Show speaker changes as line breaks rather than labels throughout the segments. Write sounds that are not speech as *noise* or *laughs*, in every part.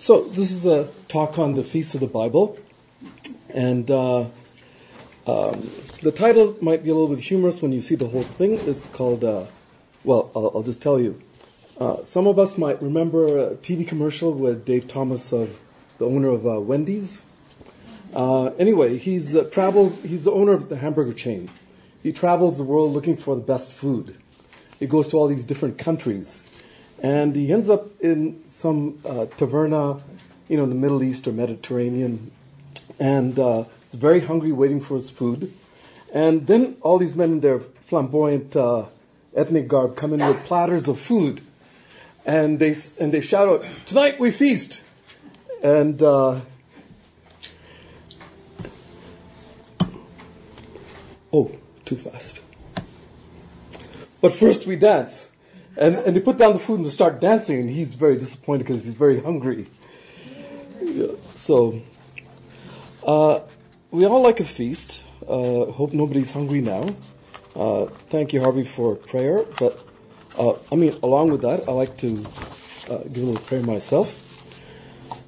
So this is a talk on the Feast of the Bible, and uh, um, the title might be a little bit humorous when you see the whole thing. It's called, uh, well, I'll, I'll, just tell you. Uh, some of us might remember a TV commercial with Dave Thomas, of the owner of uh, Wendy's. Uh, anyway, he's uh, traveled. He's the owner of the hamburger chain. He travels the world looking for the best food. He goes to all these different countries, and he ends up in some uh, taverna, you know, in the Middle East or Mediterranean, and uh, he's very hungry, waiting for his food. And then all these men in their flamboyant uh, ethnic garb come in with platters of food, and they and they shout out, "Tonight we feast!" And uh, oh, too fast. But first we dance. And, and they put down the food and they start dancing, and he's very disappointed because he's very hungry. Yeah, so, uh, we all like a feast. Uh, hope nobody's hungry now. Uh, thank you, Harvey, for prayer. But, uh, I mean, along with that, I like to uh, give a little prayer myself.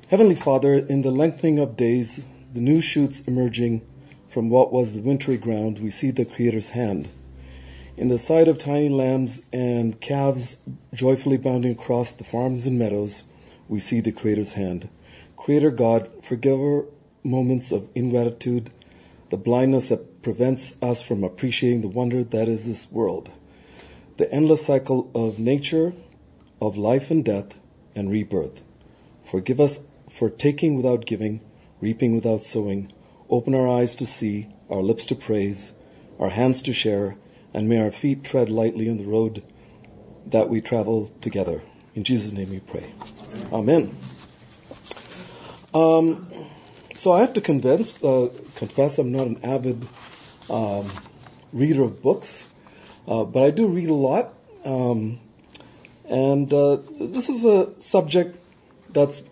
Heavenly Father, in the lengthening of days, the new shoots emerging from what was the wintry ground, we see the Creator's hand. In the sight of tiny lambs and calves joyfully bounding across the farms and meadows, we see the Creator's hand. Creator God, forgive our moments of ingratitude, the blindness that prevents us from appreciating the wonder that is this world, the endless cycle of nature, of life and death, and rebirth. Forgive us for taking without giving, reaping without sowing. Open our eyes to see, our lips to praise, our hands to share, and may our feet tread lightly on the road that we travel together. In Jesus' name we pray. Amen. Um, so I have to convince, uh, confess I'm not an avid um, reader of books, uh, but I do read a lot. Um, and uh, this is a subject that's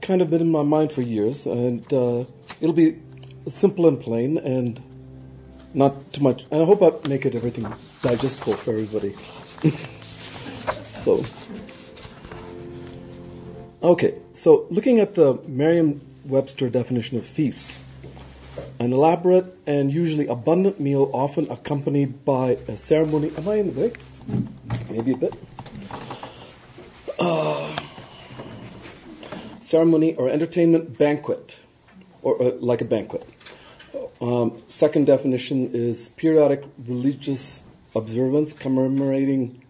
kind of been in my mind for years, and uh, it'll be simple and plain and not too much. And I hope I make it everything digestible for everybody. *laughs* so, okay. So, looking at the Merriam-Webster definition of feast, an elaborate and usually abundant meal, often accompanied by a ceremony. Am I in the way? Maybe a bit. Uh, ceremony or entertainment banquet, or uh, like a banquet. Um, second definition is periodic religious observance commemorating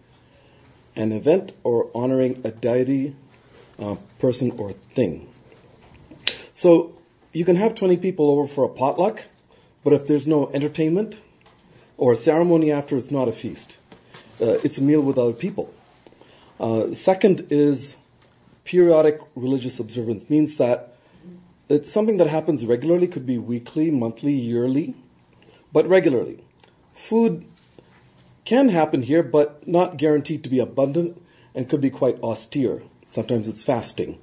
an event or honoring a deity, uh, person, or thing. So you can have 20 people over for a potluck, but if there's no entertainment or a ceremony after, it's not a feast. Uh, it's a meal with other people. Uh, second is periodic religious observance, means that it's something that happens regularly, could be weekly, monthly, yearly, but regularly. Food can happen here, but not guaranteed to be abundant and could be quite austere. Sometimes it's fasting.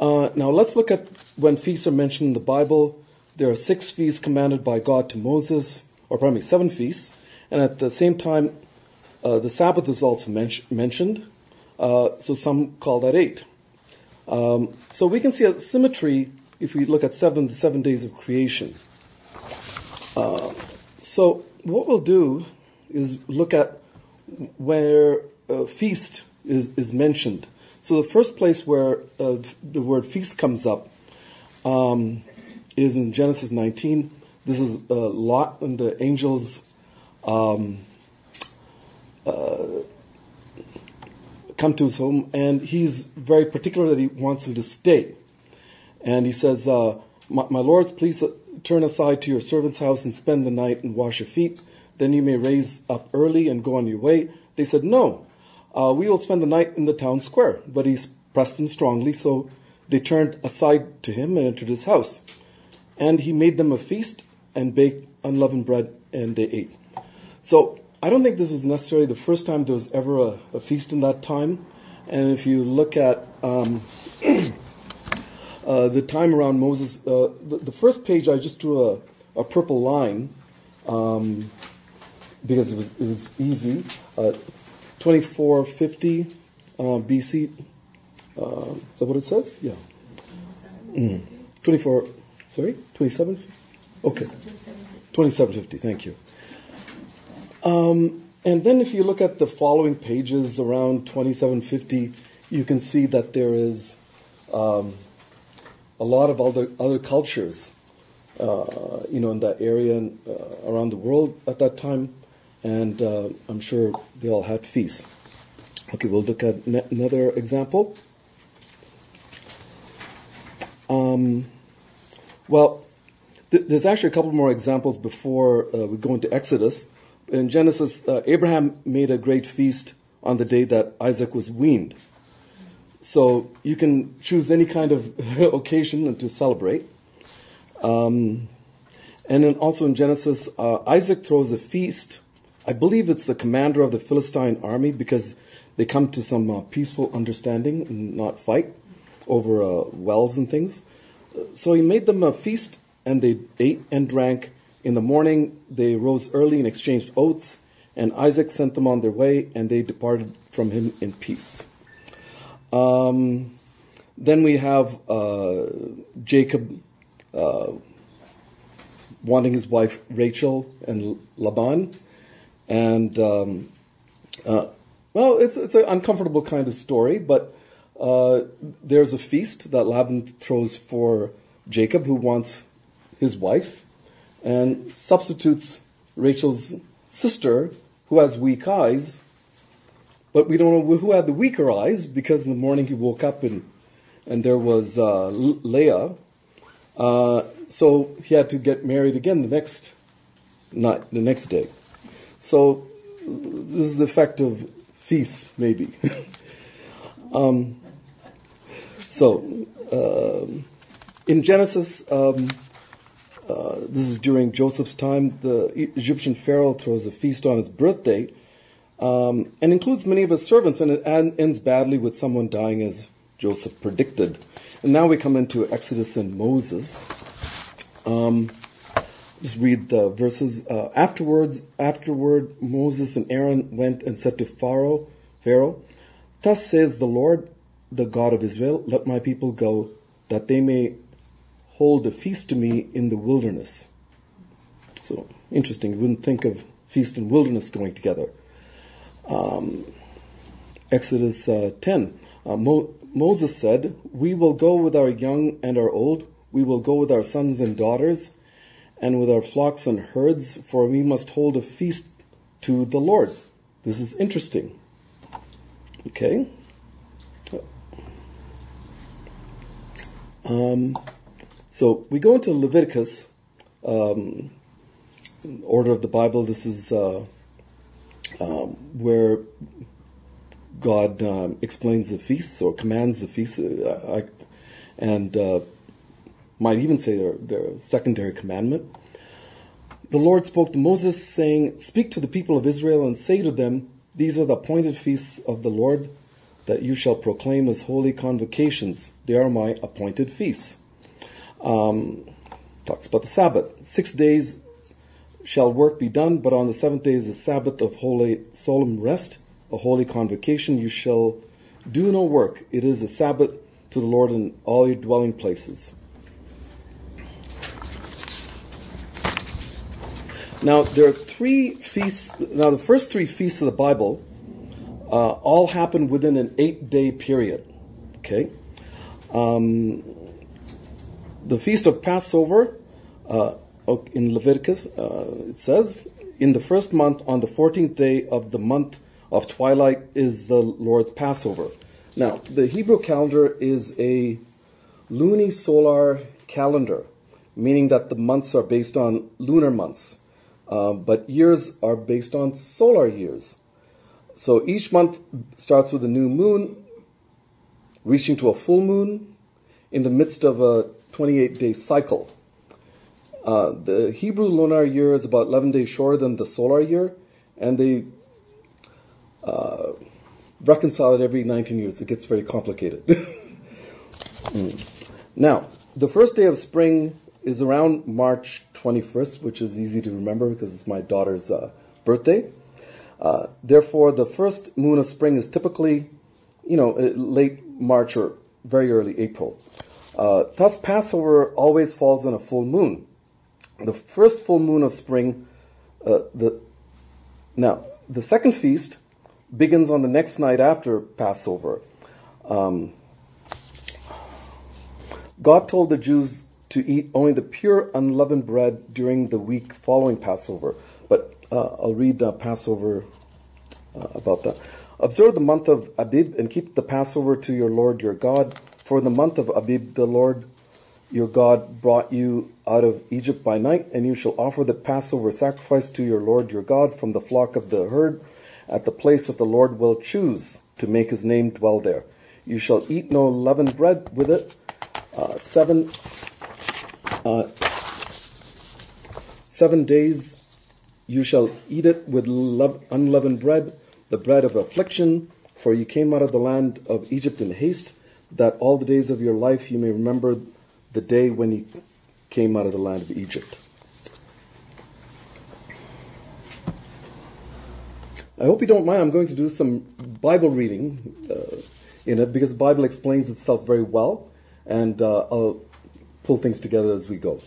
Uh, now let's look at when feasts are mentioned in the Bible. There are six feasts commanded by God to Moses, or pardon me, seven feasts, and at the same time, uh, the Sabbath is also men- mentioned. Uh, so some call that eight. Um, so we can see a symmetry if we look at seven, the seven days of creation. Uh, so what we'll do is look at where a feast is, is mentioned. So the first place where uh, the word feast comes up um, is in Genesis 19. This is uh, Lot and the angels um, uh, come to his home, and he's very particular that he wants him to stay. And he says, uh, my, my lords, please uh, turn aside to your servant's house and spend the night and wash your feet. Then you may raise up early and go on your way. They said, no, uh, we will spend the night in the town square. But he pressed them strongly, so they turned aside to him and entered his house. And he made them a feast and baked unleavened bread, and they ate. So I don't think this was necessarily the first time there was ever a, a feast in that time. And if you look at um, *clears throat* uh, the time around Moses, uh, the, the, first page I just drew a, a purple line um, because it was, it was easy. Uh, 2450 uh, BC, Uh, is that what it says? Yeah. Mm. 24, sorry, 27? Okay. 2750, thank you. Um, and then if you look at the following pages around 2750, you can see that there is um, a lot of other, other cultures, uh, you know, in that area and uh, around the world at that time. And uh, I'm sure they all had feasts. Okay, we'll look at ne- another example. Um, well, th- there's actually a couple more examples before uh, we go into Exodus. In Genesis, uh, Abraham made a great feast on the day that Isaac was weaned. So you can choose any kind of *laughs* occasion to celebrate. Um, and then also in Genesis, uh, Isaac throws a feast. I believe it's the commander of the Philistine army because they come to some uh, peaceful understanding and not fight over uh, wells and things. So he made them a feast and they ate and drank. In the morning, they rose early and exchanged oaths. And Isaac sent them on their way and they departed from him in peace. Um, then we have uh, Jacob uh, wanting his wife Rachel and Laban, and um, uh, well, it's it's an uncomfortable kind of story, but uh, there's a feast that Laban throws for Jacob, who wants his wife, and substitutes Rachel's sister, who has weak eyes, but we don't know who had the weaker eyes because in the morning he woke up and and there was uh, Leah. Uh, so he had to get married again the next night, the next day. So this is the effect of feasts, maybe. *laughs* um, so uh, in Genesis, um, uh, this is during Joseph's time. The Egyptian Pharaoh throws a feast on his birthday um, and includes many of his servants, and it ends badly with someone dying as Joseph predicted. And now we come into Exodus and Moses. Um, just read the verses. Uh, afterwards, afterward, Moses and Aaron went and said to Pharaoh, Pharaoh, Thus says the Lord, the God of Israel, let my people go, that they may hold a feast to me in the wilderness. So interesting. You wouldn't think of feast and wilderness going together um, Exodus uh, 10. Uh, Mo- Moses said, We will go with our young and our old, we will go with our sons and daughters, and with our flocks and herds, for we must hold a feast to the Lord. This is interesting. Okay? Um, so we go into Leviticus, um, order of the Bible. This is uh, um, where God um, explains the feasts or commands the feasts, uh, and uh, might even say they're a secondary commandment. The Lord spoke to Moses, saying, Speak to the people of Israel and say to them, These are the appointed feasts of the Lord that you shall proclaim as holy convocations. They are my appointed feasts. Um, talks about the Sabbath. Six days shall work be done, but on the seventh day is a Sabbath of holy solemn rest, a holy convocation. You shall do no work. It is a Sabbath to the Lord in all your dwelling places. Now, there are three feasts. Now, the first three feasts of the Bible uh, all happen within an eight day period. Okay? Um, the Feast of Passover uh, in Leviticus, uh, it says, in the first month, on the 14th day of the month of twilight, is the Lord's Passover. Now, the Hebrew calendar is a lunisolar calendar, meaning that the months are based on lunar months, uh, but years are based on solar years. So each month starts with a new moon, reaching to a full moon in the midst of a 28 day cycle. Uh, the Hebrew lunar year is about 11 days shorter than the solar year, and they uh, reconcile it every 19 years. It gets very complicated. *laughs* mm. Now, the first day of spring is around March 21st, which is easy to remember because it's my daughter's uh, birthday. Uh, therefore, the first moon of spring is typically you know, uh, late March or very early April. Uh, thus, Passover always falls on a full moon. The first full moon of spring, uh, the now the second feast begins on the next night after Passover. Um, God told the Jews to eat only the pure unleavened bread during the week following Passover. But uh, I'll read uh, Passover uh, about that. Observe the month of Abib and keep the Passover to your Lord your God. For in the month of Abib, the Lord your God brought you out of Egypt by night, and you shall offer the Passover sacrifice to your Lord your God from the flock of the herd at the place that the Lord will choose to make his name dwell there. You shall eat no leavened bread with it. Uh, seven uh, seven days you shall eat it with unleavened bread, the bread of affliction, for you came out of the land of Egypt in haste, that all the days of your life you may remember the day when you came out of the land of Egypt. I hope you don't mind. I'm going to do some Bible reading uh, in it because the Bible explains itself very well, and uh, I'll pull things together as we go.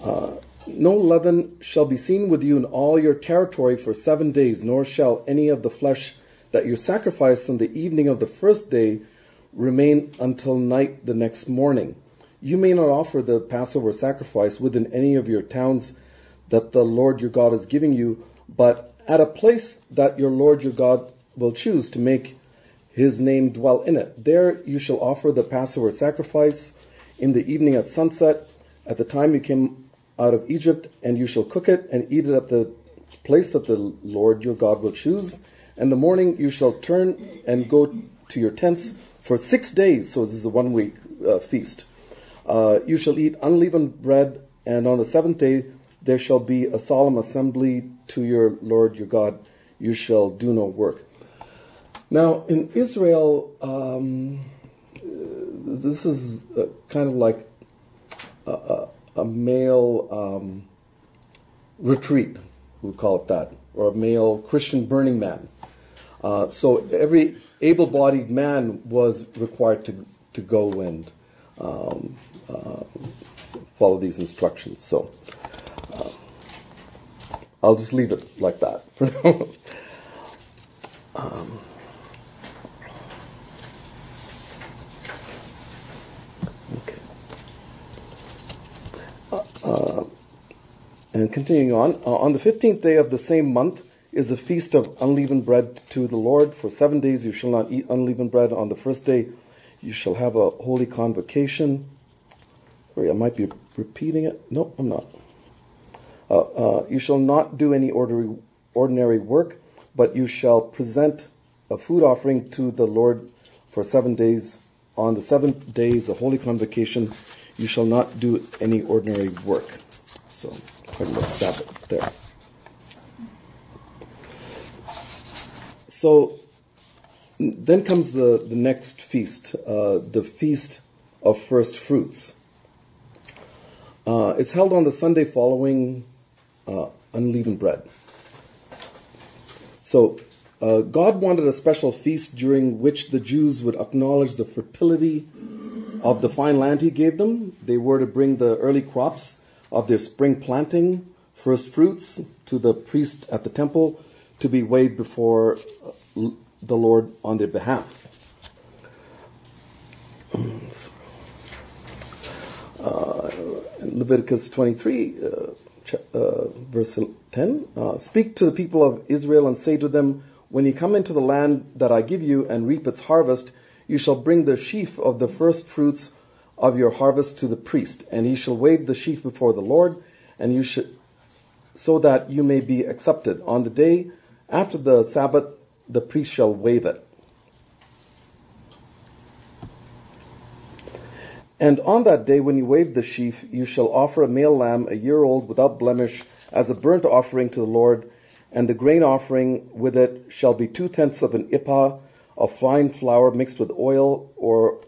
Uh, no leaven shall be seen with you in all your territory for seven days, nor shall any of the flesh that you sacrifice on the evening of the first day remain until night the next morning. You may not offer the Passover sacrifice within any of your towns that the Lord your God is giving you, but at a place that your Lord your God will choose to make his name dwell in it. There you shall offer the Passover sacrifice in the evening at sunset, at the time you came out of Egypt, and you shall cook it and eat it at the place that the Lord your God will choose. And the morning you shall turn and go to your tents for six days. So this is a one week uh, feast. Uh, you shall eat unleavened bread, and on the seventh day there shall be a solemn assembly to your Lord your God. You shall do no work. Now, in Israel, um, this is kind of like a, a, a male um, retreat, we'll call it that, or a male Christian Burning Man. Uh, so every able-bodied man was required to to go and um, uh, follow these instructions. So uh, I'll just leave it like that for *laughs* now. um, Uh, and continuing on, uh, on the 15th day of the same month is a feast of unleavened bread to the Lord. For seven days you shall not eat unleavened bread. On the first day you shall have a holy convocation. Sorry, I might be repeating it. No, I'm not. Uh, uh, you shall not do any ordinary, ordinary work, but you shall present a food offering to the Lord for seven days. On the seventh day is a holy convocation you shall not do any ordinary work. So, talking about Sabbath there. So, then comes the, the next feast, uh, the feast of first fruits. Uh, it's held on the Sunday following uh, unleavened bread. So, uh, God wanted a special feast during which the Jews would acknowledge the fertility of the fine land he gave them. They were to bring the early crops of their spring planting, first fruits, to the priest at the temple to be weighed before uh, the Lord on their behalf. Uh, Leviticus 23, uh, uh, verse 10 uh, Speak to the people of Israel and say to them, When you come into the land that I give you and reap its harvest, you shall bring the sheaf of the first fruits of your harvest to the priest, and he shall wave the sheaf before the Lord, and you should, so that you may be accepted. On the day after the Sabbath, the priest shall wave it. And on that day, when you wave the sheaf, you shall offer a male lamb, a year old, without blemish, as a burnt offering to the Lord, and the grain offering with it shall be two tenths of an ephah of fine flour mixed with oil, or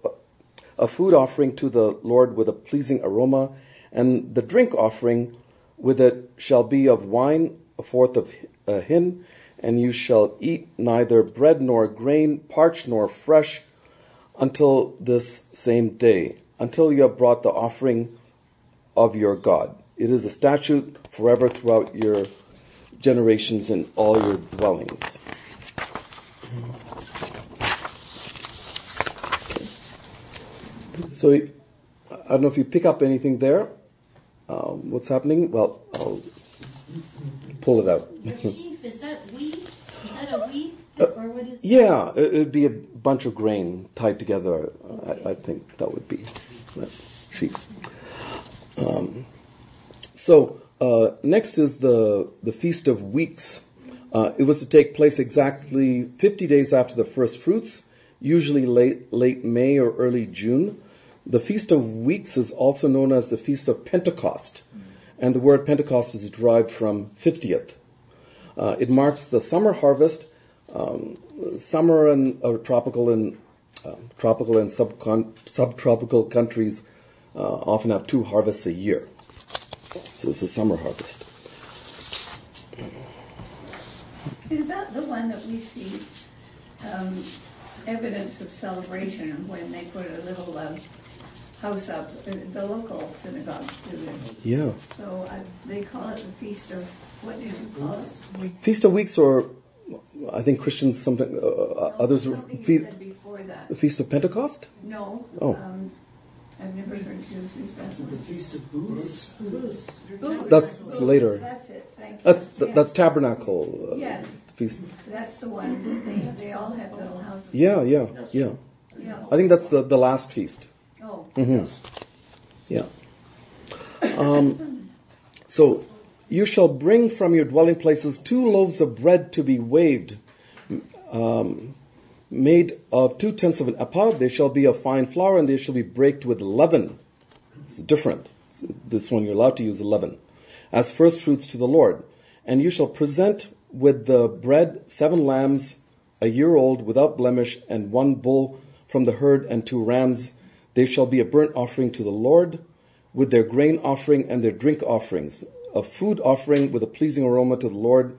a food offering to the Lord with a pleasing aroma, and the drink offering with it shall be of wine, a fourth of a hin, and you shall eat neither bread nor grain, parched nor fresh, until this same day, until you have brought the offering of your God. It is a statute forever throughout your generations in all your dwellings. So, I don't know if you pick up anything there. Um, what's happening? Well, I'll pull it out.
The is that wheat? Is that a wheat?
Uh,
Or what is?
Yeah, it would be a bunch of grain tied together. I, I think that would be that sheaf. Um, so uh, next is the the feast of weeks. Uh, it was to take place exactly 50 days after the first fruits, usually late late May or early June. The feast of weeks is also known as the feast of Pentecost, and the word Pentecost is derived from 50th. Uh, it marks the summer harvest. Um, summer and uh, tropical and uh, tropical and subcon- subtropical countries uh, often have two harvests a year. So it's a summer harvest.
Is that the one that we see um, evidence of celebration when they put a little um, house up, uh, the local synagogues do this?
Yeah,
So uh, they call it the Feast of, what did you call it?
feast of weeks, or I think Christians something uh, uh, others
Something you
fe-
said before that.
the feast of Pentecost.
No.
Oh.
um, I've never heard you use that
The
one.
Feast of Booths?
Booths.
That's
Booths,
later.
That's it, thank you.
That's
Yeah.
that's tabernacle uh,
Yes.
feast.
That's the one. They, they all have little houses.
Yeah, yeah, yeah.
Yeah.
I think that's the the last feast.
Oh,
hmm Yeah. Um, so you shall bring from your dwelling places two loaves of bread to be waved, um, made of two tenths of an ephah. They shall be of fine flour, and they shall be baked with leaven. It's different. This one you're allowed to use leaven as first fruits to the Lord. And you shall present with the bread seven lambs a year old without blemish, and one bull from the herd, and two rams. They shall be a burnt offering to the Lord, with their grain offering and their drink offerings, a food offering with a pleasing aroma to the Lord.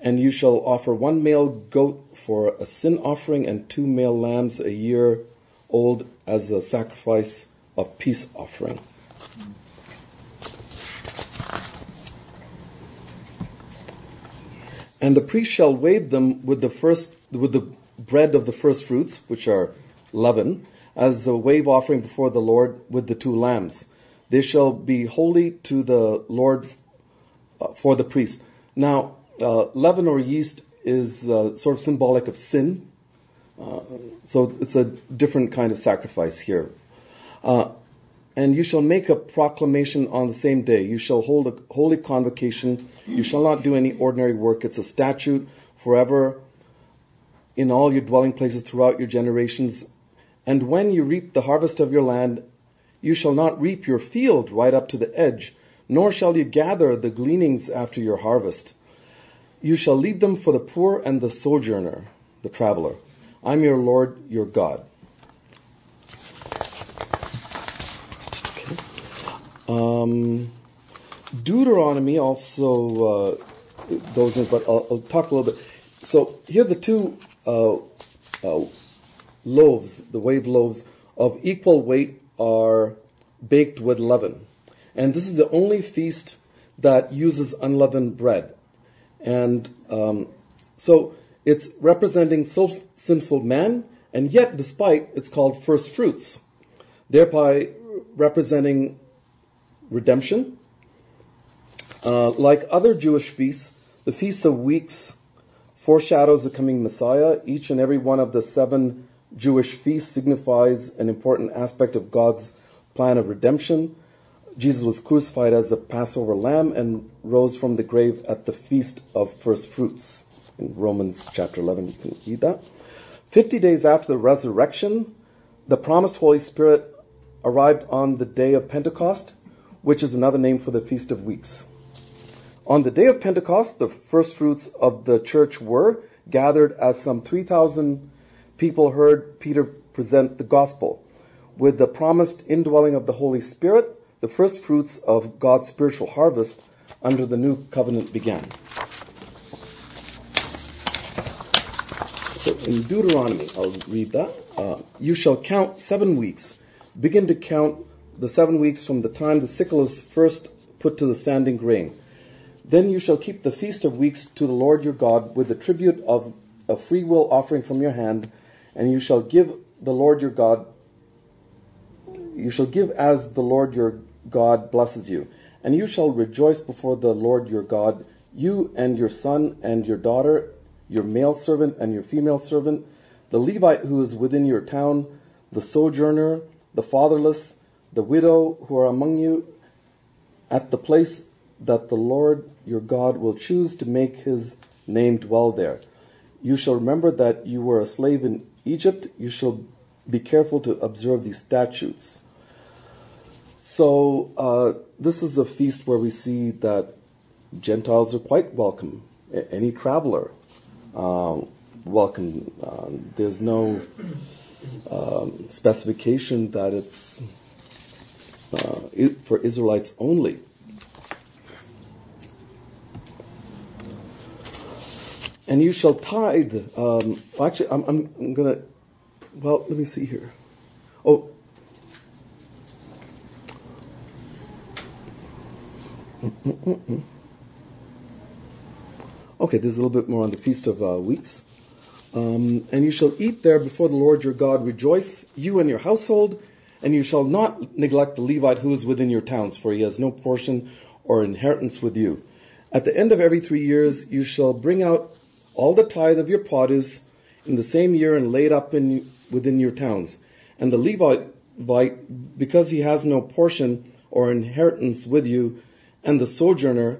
And you shall offer one male goat for a sin offering, and two male lambs a year old as a sacrifice of peace offering. And the priest shall wave them with the first with the bread of the first fruits, which are leaven, as a wave offering before the Lord with the two lambs. They shall be holy to the Lord uh, for the priest. Now, uh, leaven or yeast is uh, sort of symbolic of sin, uh, so it's a different kind of sacrifice here. Uh, and you shall make a proclamation on the same day. You shall hold a holy convocation. You shall not do any ordinary work. It's a statute forever in all your dwelling places throughout your generations. And when you reap the harvest of your land, you shall not reap your field right up to the edge, nor shall you gather the gleanings after your harvest. You shall leave them for the poor and the sojourner, the traveler. I'm your Lord, your God. Um, Deuteronomy also uh, goes in, but I'll, I'll talk a little bit. So here are the two uh, uh, loaves, the wave loaves of equal weight are baked with leaven. And this is the only feast that uses unleavened bread. And um, so it's representing sinful man, and yet, despite, it's called first fruits, thereby representing redemption. Uh, like other Jewish feasts, the Feast of Weeks foreshadows the coming Messiah. Each and every one of the seven Jewish feast signifies an important aspect of God's plan of redemption. Jesus was crucified as the Passover lamb and rose from the grave at the Feast of First Fruits. In Romans chapter 11, you can read that. Fifty days after the resurrection, the promised Holy Spirit arrived on the day of Pentecost, which is another name for the Feast of Weeks. On the day of Pentecost, the first fruits of the church were gathered as some 3,000 people heard Peter present the gospel. With the promised indwelling of the Holy Spirit, the first fruits of God's spiritual harvest under the new covenant began. So in Deuteronomy, I'll read that. Uh, you shall count seven weeks. Begin to count the seven weeks from the time the sickle is first put to the standing grain. Then you shall keep the feast of weeks to the Lord your God with the tribute of a free will offering from your hand, and you shall give the Lord your God. You shall give as the Lord your God blesses you, and you shall rejoice before the Lord your God, you and your son and your daughter, your male servant and your female servant, the Levite who is within your town, the sojourner, the fatherless, the widow who are among you, at the place that the Lord your God will choose to make his name dwell there. You shall remember that you were a slave in Egypt. You shall be careful to observe these statutes. So, uh, this is a feast where we see that Gentiles are quite welcome. A- Any traveler, uh, welcome. Um, there's no um, specification that it's uh, for Israelites only. And you shall tithe. Um, actually, I'm, I'm, I'm going to, well, let me see here. Oh, Okay, there's a little bit more on the Feast of uh, Weeks. Um, and you shall eat there before the Lord your God. Rejoice, you and your household, and you shall not neglect the Levite who is within your towns, for he has no portion or inheritance with you. At the end of every three years, you shall bring out all the tithe of your produce in the same year and laid up in, within your towns. And the Levite, because he has no portion or inheritance with you, and the sojourner,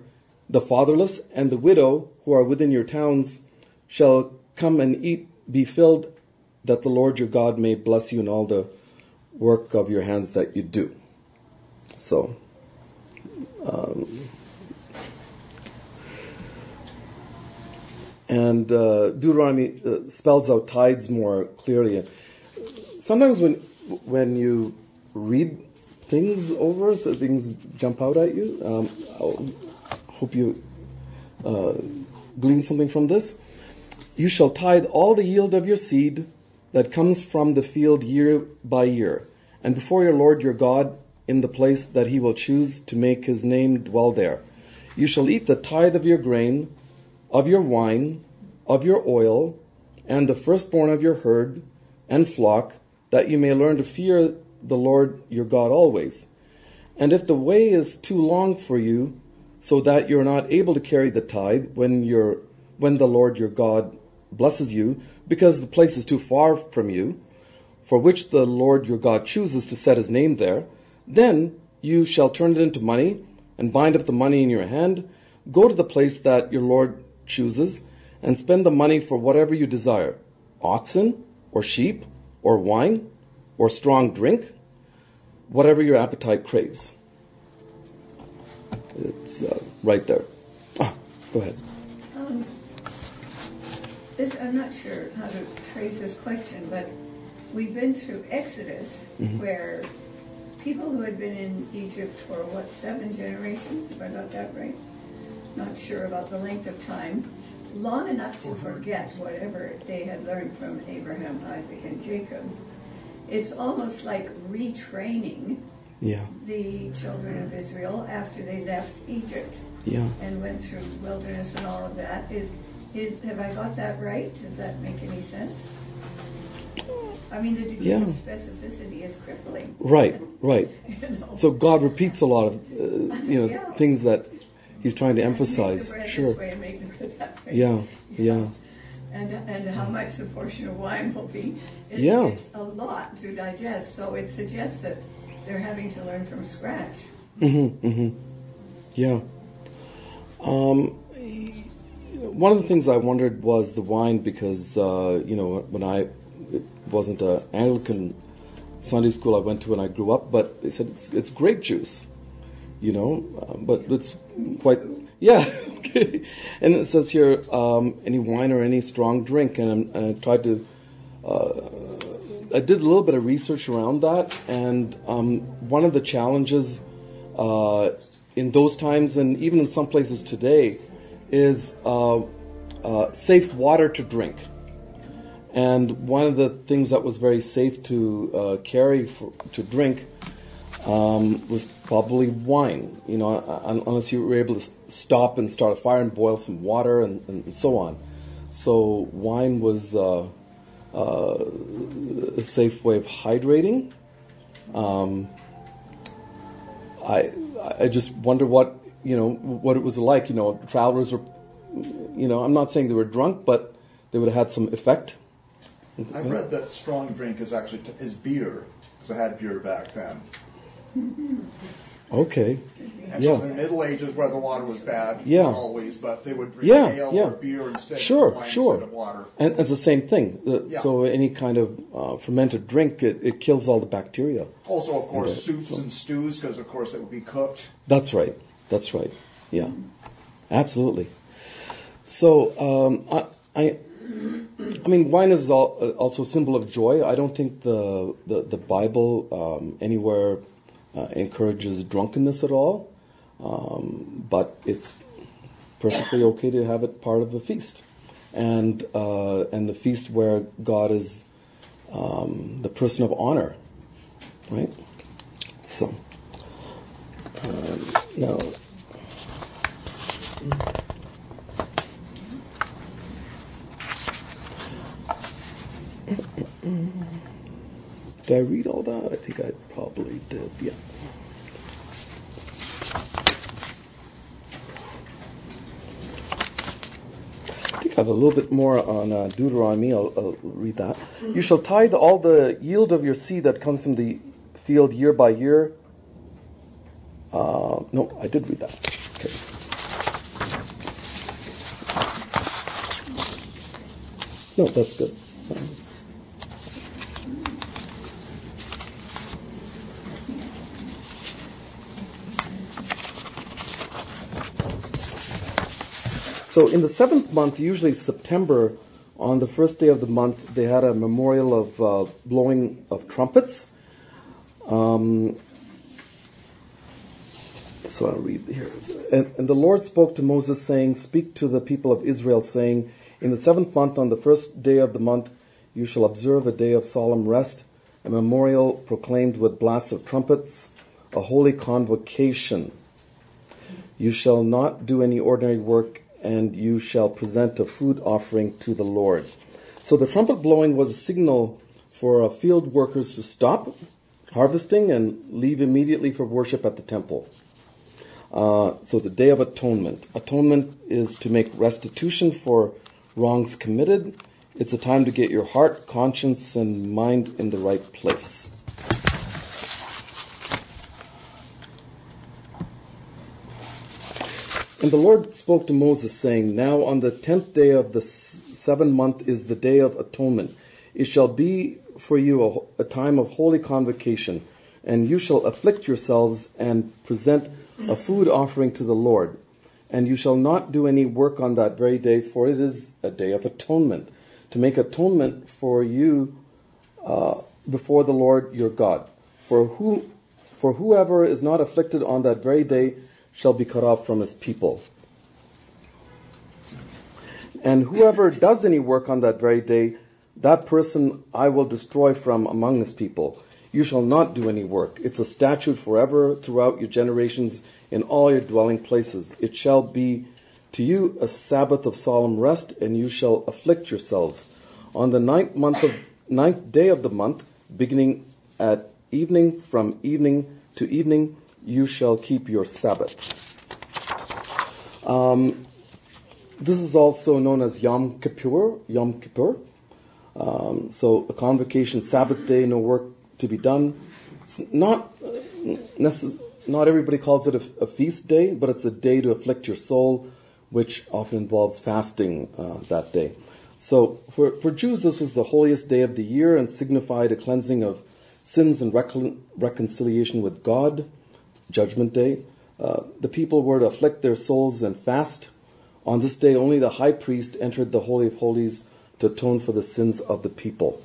the fatherless, and the widow who are within your towns, shall come and eat, be filled, that the Lord your God may bless you in all the work of your hands that you do. So, um, and uh, Deuteronomy uh, spells out tithes more clearly. Sometimes when when you read things over, so things jump out at you. Um, I hope you uh, glean something from this. You shall tithe all the yield of your seed that comes from the field year by year, and before your Lord your God in the place that he will choose to make his name dwell there. You shall eat the tithe of your grain, of your wine, of your oil, and the firstborn of your herd and flock, that you may learn to fear the Lord your God always. And if the way is too long for you, so that you're not able to carry the tithe when you're when the Lord your God blesses you, because the place is too far from you, for which the Lord your God chooses to set his name there, then you shall turn it into money and bind up the money in your hand, go to the place that your Lord chooses, and spend the money for whatever you desire oxen, or sheep, or wine, or strong drink, whatever your appetite craves. It's uh, right there. Ah, go ahead.
Um, this, I'm not sure how to phrase this question, but we've been through Exodus, where people who had been in Egypt for what seven generations, if I got that right, not sure about the length of time, long enough to forget whatever they had learned from Abraham, Isaac, and Jacob. It's almost like retraining
Yeah,
the children of Israel after they left Egypt
yeah.
and went through wilderness and all of that. Is, is, have I got that right? Does that make any sense? I mean, the degree
Yeah.
of specificity is crippling.
Right, right. *laughs*
You know?
So God repeats a lot of, uh, you know, *laughs*
Yeah.
things that He's trying to emphasize. Sure.
This way and make the bread that way.
Yeah, yeah,
And, and how much the portion of wine will be. It,
Yeah.
It's a lot to digest, so it suggests that they're having to learn from scratch. Mm-hmm, mm-hmm.
yeah. Um, one of the things I wondered was the wine because uh, you know when I it wasn't an Anglican Sunday school I went to when I grew up, but they said it's it's grape juice, you know, uh, but it's quite yeah. *laughs* okay. And it says here um, any wine or any strong drink, and, and I tried to. I did a little bit of research around that, and um, one of the challenges uh, in those times, and even in some places today, is uh, uh, safe water to drink. And one of the things that was very safe to uh, carry for, to drink um, was probably wine. You know, unless you were able to stop and start a fire and boil some water and, and, so on. So wine was uh, uh, a safe way of hydrating. Um, I I just wonder what you know what it was like. You know, travelers were, you know, I'm not saying they were drunk, but they would have had some effect.
I read that strong drink is actually t- is beer because I had beer back then.
Okay.
And so
Yeah.
in the Middle Ages, where the water was bad,
Yeah.
not always, but they would drink
Yeah,
ale
yeah.
or beer instead
Sure,
of
sure.
instead of water.
And it's the same thing. Uh,
Yeah.
So any kind of uh, fermented drink, it, it kills all the bacteria.
Also, of course,
Okay,
soups
so-
and stews because, of course, it would be cooked.
That's right. That's right. Yeah, absolutely. So um, I, I, I mean, wine is al- uh, also a symbol of joy. I don't think the the, the Bible um, anywhere uh, encourages drunkenness at all, um, but it's perfectly okay to have it part of a feast, and uh, and the feast where God is um, the person of honor, right? So. Um, now, did I read all that? I think I probably did. Yeah. I think I have a little bit more on uh, Deuteronomy. I'll, I'll read that. You shall tithe all the yield of your seed that comes from the field year by year. Uh, no, I did read that. Okay. No, that's good. So in the seventh month, usually September, on the first day of the month, they had a memorial of uh, blowing of trumpets. Um, so I'll read here. And, and the Lord spoke to Moses, saying, Speak to the people of Israel, saying, In the seventh month, on the first day of the month, you shall observe a day of solemn rest, a memorial proclaimed with blasts of trumpets, a holy convocation. You shall not do any ordinary work, and you shall present a food offering to the Lord. So the trumpet blowing was a signal for field workers to stop harvesting and leave immediately for worship at the temple. Uh, so the Day of Atonement. Atonement is to make restitution for wrongs committed. It's a time to get your heart, conscience, and mind in the right place. And the Lord spoke to Moses, saying, Now on the tenth day of the seventh month is the day of atonement. It shall be for you a, a time of holy convocation, and you shall afflict yourselves and present a food offering to the Lord. And you shall not do any work on that very day, for it is a day of atonement, to make atonement for you uh, before the Lord your God. For who, for whoever is not afflicted on that very day shall be cut off from his people. And whoever does any work on that very day, that person I will destroy from among his people. You shall not do any work. It's a statute forever throughout your generations in all your dwelling places. It shall be to you a Sabbath of solemn rest, and you shall afflict yourselves. On the ninth month of ninth day of the month, beginning at evening, from evening to evening, you shall keep your Sabbath. Um, this is also known as Yom Kippur. Yom Kippur. Um, so a convocation, Sabbath day, no work to be done. It's not uh, necess- not everybody calls it a, a feast day, but it's a day to afflict your soul, which often involves fasting uh, that day. So for, for Jews, this was the holiest day of the year and signified a cleansing of sins and recon- reconciliation with God, Judgment Day. Uh, the people were to afflict their souls and fast. On this day, only the high priest entered the Holy of Holies to atone for the sins of the people.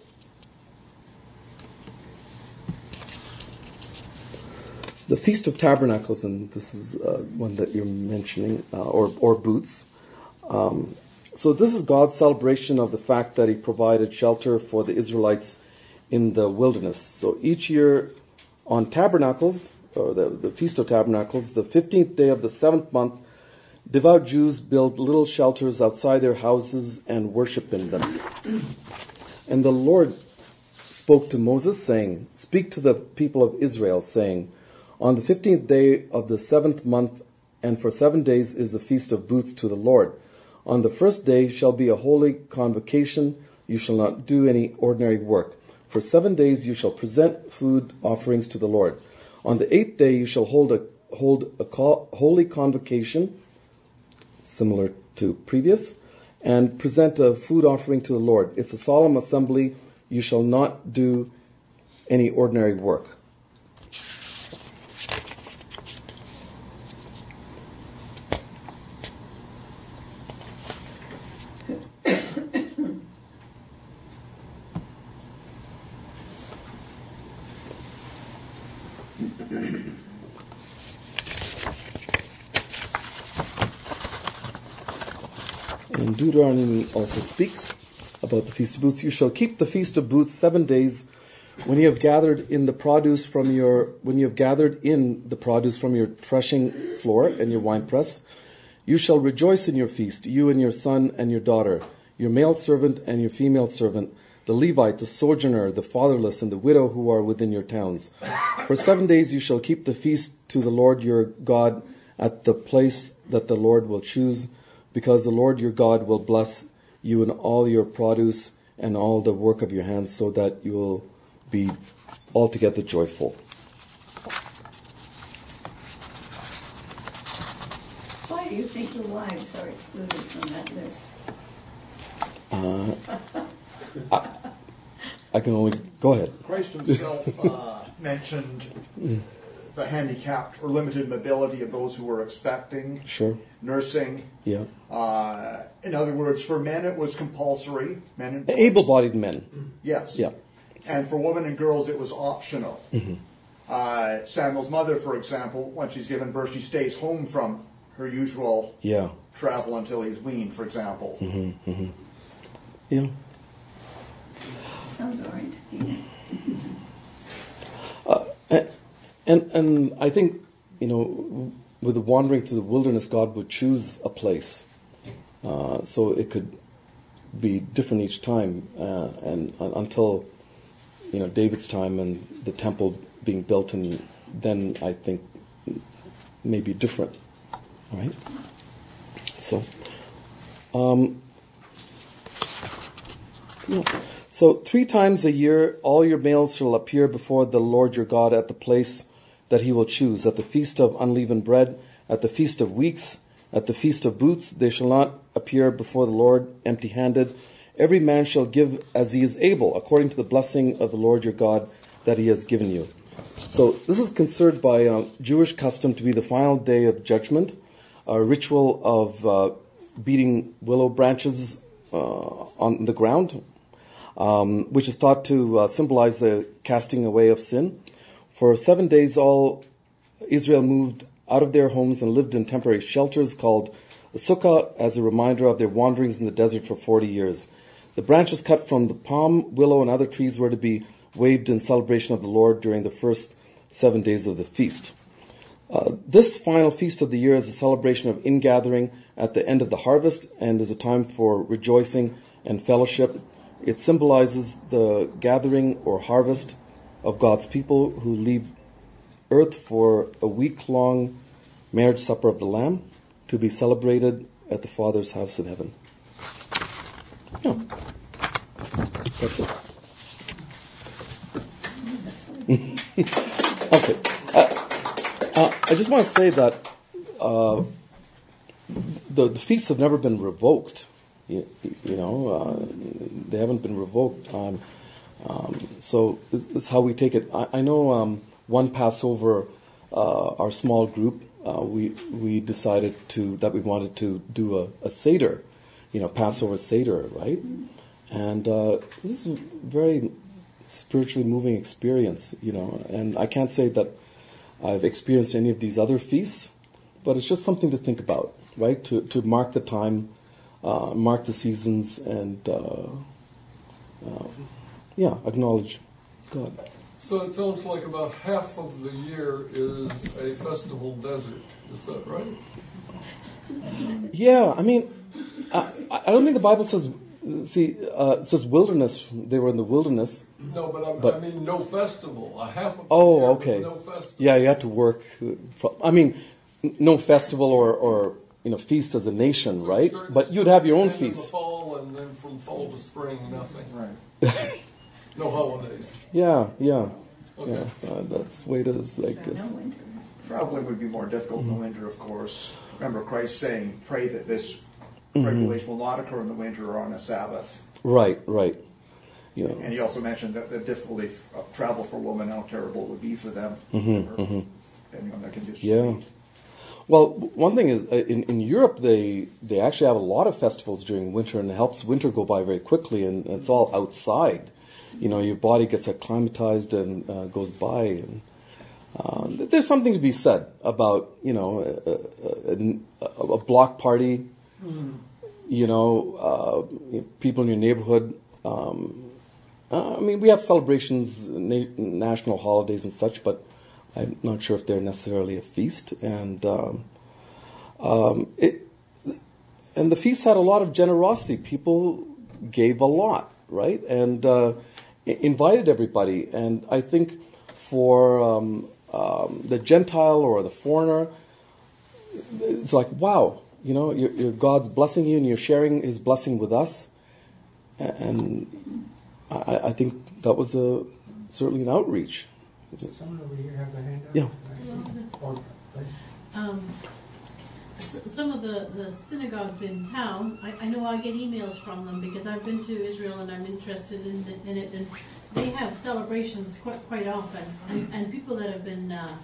The Feast of Tabernacles, and this is uh, one that you're mentioning, uh, or, or Booths. Um, So this is God's celebration of the fact that He provided shelter for the Israelites in the wilderness. So each year on Tabernacles, or the, the Feast of Tabernacles, the 15th day of the seventh month, devout Jews build little shelters outside their houses and worship in them. And the Lord spoke to Moses, saying, Speak to the people of Israel, saying, On the fifteenth day of the seventh month, and for seven days is the feast of booths to the Lord. On the first day shall be a holy convocation. You shall not do any ordinary work. For seven days you shall present food offerings to the Lord. On the eighth day you shall hold a hold a holy convocation, similar to previous, and present a food offering to the Lord. It's a solemn assembly. You shall not do any ordinary work. And Deuteronomy also speaks about the Feast of Booths. You shall keep the Feast of Booths seven days when you have gathered in the produce from your when you have gathered in the produce from your threshing floor and your winepress. You shall rejoice in your feast, you and your son and your daughter, your male servant and your female servant, the Levite, the sojourner, the fatherless, and the widow who are within your towns. For seven days you shall keep the feast to the Lord your God at the place that the Lord will choose, because the Lord your God will bless you in all your produce and all the work of your hands, so that you will be altogether joyful.
Why do you think the wives are excluded from that list?
I can only go ahead.
Christ himself uh, mentioned the handicapped or limited mobility of those who were expecting,
Sure.
nursing.
Yeah.
Uh, in other words, for men it was compulsory. Men and boys.
Able-bodied men.
Yes.
Yeah.
And for women and girls, it was optional. Uh, Samuel's mother, for example, when she's given birth, she stays home from her usual
Yeah.
travel until he's weaned, for example.
Yeah.
Sounds all right to me.
And and I think you know, with the wandering through the wilderness, God would choose a place, uh, so it could be different each time, uh, and uh, until you know David's time and the temple being built, and then I think maybe different, all right? So, um, yeah. So three times a year, all your males shall appear before the Lord your God at the place that he will choose, at the feast of unleavened bread, at the feast of weeks, at the feast of booths. They shall not appear before the Lord empty-handed. Every man shall give as he is able, according to the blessing of the Lord your God that he has given you. So this is considered by uh, Jewish custom to be the final day of judgment, a ritual of uh, beating willow branches uh, on the ground, um, which is thought to uh, symbolize the casting away of sin. For seven days, all Israel moved out of their homes and lived in temporary shelters called sukkah as a reminder of their wanderings in the desert for 40 years. The branches cut from the palm, willow, and other trees were to be waved in celebration of the Lord during the first seven days of the feast. Uh, this final feast of the year is a celebration of ingathering at the end of the harvest and is a time for rejoicing and fellowship. It symbolizes the gathering or harvest of God's people who leave earth for a week long marriage supper of the Lamb to be celebrated at the Father's house in heaven. Yeah. That's it. *laughs* okay. Uh, uh, I just want to say that uh, the, the feasts have never been revoked. You, you know, uh, they haven't been revoked. Um, um, so it's how we take it. I, I know um, one Passover, uh, our small group, uh, we we decided to that we wanted to do a, a seder, you know, Passover seder, right? And uh, this is a very spiritually moving experience, you know. And I can't say that I've experienced any of these other feasts, but it's just something to think about, right? To to mark the time uh, mark the seasons and uh, um, yeah, acknowledge God.
So it sounds like about half of the year is a festival desert. Is that right?
Yeah, I mean, I, I don't think the Bible says. See, uh, it says wilderness. They were in the wilderness.
No, but, I'm,
But-
I mean no festival. A half of the
Oh,
year
okay.
no festival.
Yeah, you had to work. uh, fro- I mean, no festival or, or you know feast as a nation,
So
right? But you'd have your own
spring in the
feast.
fall, and then from fall to spring, nothing.
Right. *laughs*
No holidays.
Yeah, yeah,
Okay.
yeah. Uh, that's the way it is. Like this.
no winter.
Traveling would be more difficult in the
Mm-hmm.
winter, of course. Remember Christ saying, pray that this
Mm-hmm.
tribulation will not occur in the winter or on a Sabbath.
Right, right. You know.
And he also mentioned that the difficulty of travel for women, how terrible it would be for them,
Mm-hmm,
depending on their conditions.
Yeah. Well, one thing is uh, in, in Europe they they actually have a lot of festivals during winter, and it helps winter go by very quickly, and it's all outside. You know, your body gets acclimatized and uh, goes by, and uh, there's something to be said about you know a, a, a, a block party. You know, uh, people in your neighborhood. Um, uh, I mean, we have celebrations, na- national holidays and such, but I'm not sure if they're necessarily a feast. And um, um, it, and the feast had a lot of generosity. People gave a lot, right? And uh, invited everybody. And I think for um, um, the Gentile or the foreigner, it's like, wow, you know, your, your God's blessing you and you're sharing his blessing with us. And I, I think that was a, certainly an outreach.
Someone over here have their hand up?
Yeah.
Or.
Um, s- some of the, the synagogues in town, I, I know I get emails from them because I've been to Israel and I'm interested in, the, in it, and they have celebrations quite, quite often. And, and people that have been uh,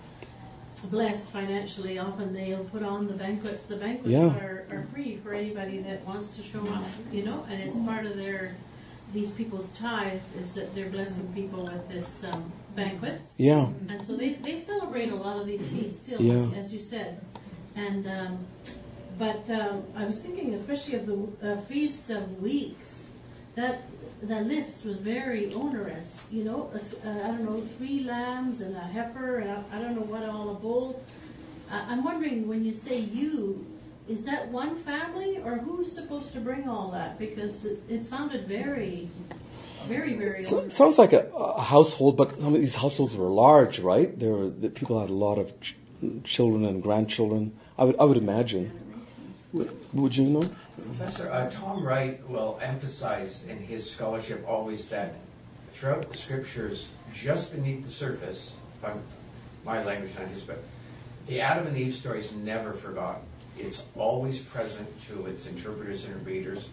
blessed financially, often they'll put on the banquets. The banquets
Yeah.
are, are free for anybody that wants to show up, you know, and it's part of their these people's tithe is that they're blessing people with this um, banquets.
Yeah.
And so they, they celebrate a lot of these feasts still,
Yeah.
as, as you said. And um, but um, I was thinking, especially of the uh, feast of weeks, that the list was very onerous. You know, uh, I don't know, three lambs and a heifer, and I, I don't know what all a bull. I, I'm wondering when you say you, is that one family or who's supposed to bring all that? Because it, it sounded very, very, very.
So, sounds like a, a household, but some of these households were large, right? There were the people had a lot of ch- children and grandchildren. I would, I would imagine. Would, you know?
Professor uh, Tom Wright will emphasize in his scholarship always that throughout the scriptures, just beneath the surface, my language, not his, but the Adam and Eve story is never forgotten. It's always present to its interpreters and readers.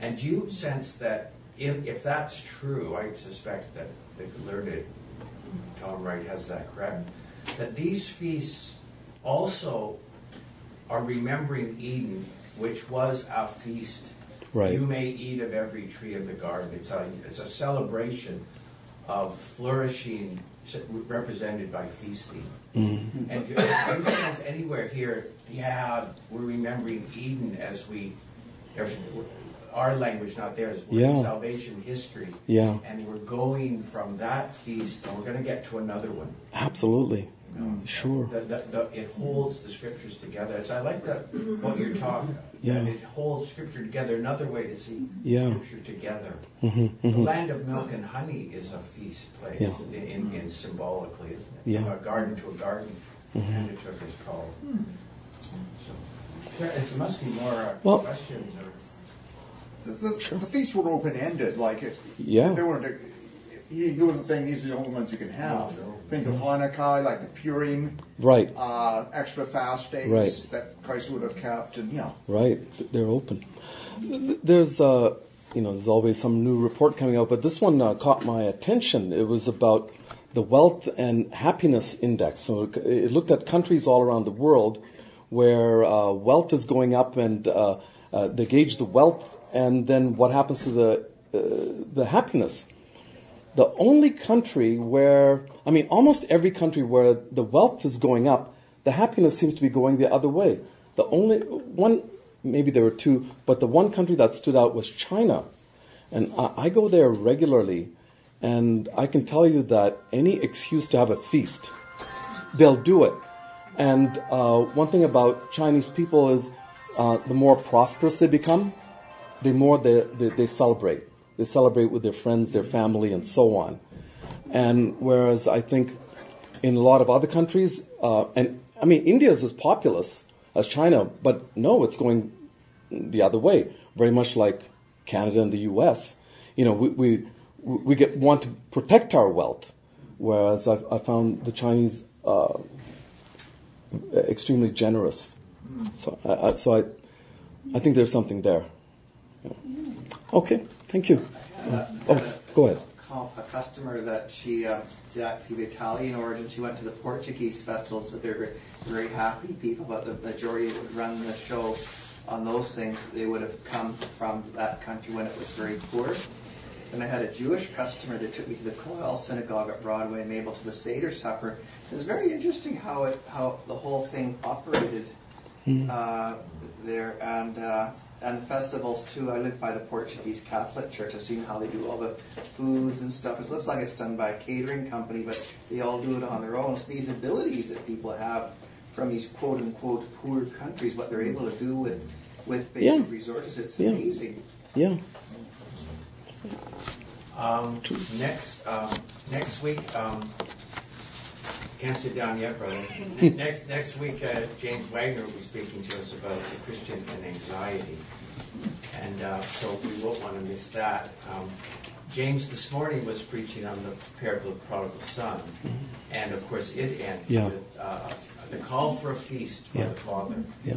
And do you sense that if, if that's true, I suspect that the learned Tom Wright has that correct, that these feasts also are remembering Eden, which was a feast.
Right.
You may eat of every tree of the garden. It's a, it's a celebration of flourishing represented by feasting. Mm-hmm. And do you, sense anywhere here, yeah, we're remembering Eden as we, our language, not theirs, we're in
Yeah.
salvation history.
Yeah.
And we're going from that feast, and we're going to get to another one.
Absolutely.
you know.
Sure.
The, the, the, it holds the scriptures together. So I like that what you're talking.
Yeah.
That it holds scripture together. Another way to see
Yeah.
scripture together.
Mhm,
The
mhm.
land of milk and honey is a feast place,
Yeah.
in, in, in symbolically, isn't it?
Yeah.
From a garden to a garden,
Mhm.
and it took his call. So there, it must be more uh,
Well-
questions or.
The, the, the feasts were open ended, like it's,
Yeah.
they weren't. He, he wasn't saying these are the only ones you can have. Think of Hanukkah, like the Purim,
Right.
uh, extra fast days
Right.
that Christ would have kept, and yeah.
Right, they're open. There's, uh, you know, there's always some new report coming out, but this one uh, caught my attention. It was about the wealth and happiness index. So it- it looked at countries all around the world where uh, wealth is going up, and uh, uh, they gauge the wealth, and then what happens to the uh, the happiness. The only country where, I mean, almost every country where the wealth is going up, the happiness seems to be going the other way. The only one maybe there were two, but the one country that stood out was China. And I, I go there regularly, and I can tell you that any excuse to have a feast, they'll do it. And uh, one thing about Chinese people is uh, the more prosperous they become, the more they, they, they celebrate. They celebrate with their friends, their family, and so on. And whereas I think in a lot of other countries, uh, and I mean, India is as populous as China, but no, it's going the other way. Very much like Canada and the U.S. You know, we we, we get want to protect our wealth, whereas I've, I found the Chinese uh, extremely generous. So, I, I, so I, I think there's something there. Okay, thank you.
Uh,
Oh, go ahead.
a customer that she, uh, she's actually of Italian origin. She went to the Portuguese festival, so they're very, happy people, but the majority that would run the show on those things, they would have come from that country when it was very poor. Then I had a Jewish customer that took me to the Koel Synagogue at Broadway and Mabel to the Seder Supper. It was very interesting how it, how the whole thing operated uh, there, and uh, and the festivals too. I live by the Portuguese Catholic Church. I've seen how they do all the foods and stuff. It looks like it's done by a catering company, but they all do it on their own. So these abilities that people have from these quote unquote poor countries, what they're able to do with with basic
Yeah.
resources, it's
Yeah.
amazing.
Yeah.
Um, next, um, next week, um, can't sit down yet, brother. *laughs* next, next week, uh, James Wagner will be speaking to us about the Christian and anxiety. And, uh, so we won't want to miss that. Um, James this morning was preaching on the parable of the prodigal son. And of course, it ended
Yeah.
with, uh, the call for a feast by
Yeah.
the Father.
Yeah.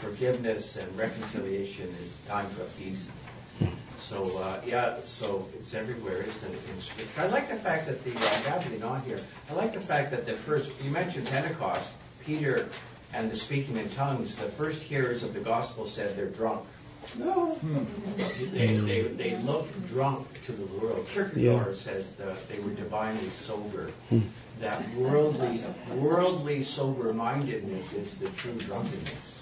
Forgiveness and reconciliation is time for a feast. So, uh, yeah, so it's everywhere, isn't it, in Scripture? I like the fact that the, uh, gathering on here, I like the fact that the first, you mentioned Pentecost, Peter and the speaking in tongues, the first hearers of the gospel said they're drunk.
No.
They, they, they looked drunk to the world. Kierkegaard
Yeah.
says that they were divinely sober. That worldly, worldly sober-mindedness is the true drunkenness.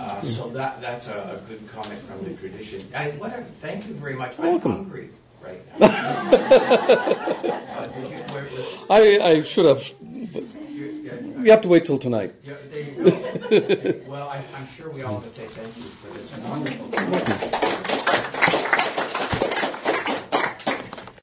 Uh, so that, that's a, a good comment from the tradition. I, what a, thank you very much. I'm
Welcome.
hungry right now. uh, *laughs* did you, was,
I, I should have.
you, yeah,
We have to wait till tonight.
yeah, there you go. *laughs* Well, I, I'm sure we all want to say thank you for this wonderful. *laughs*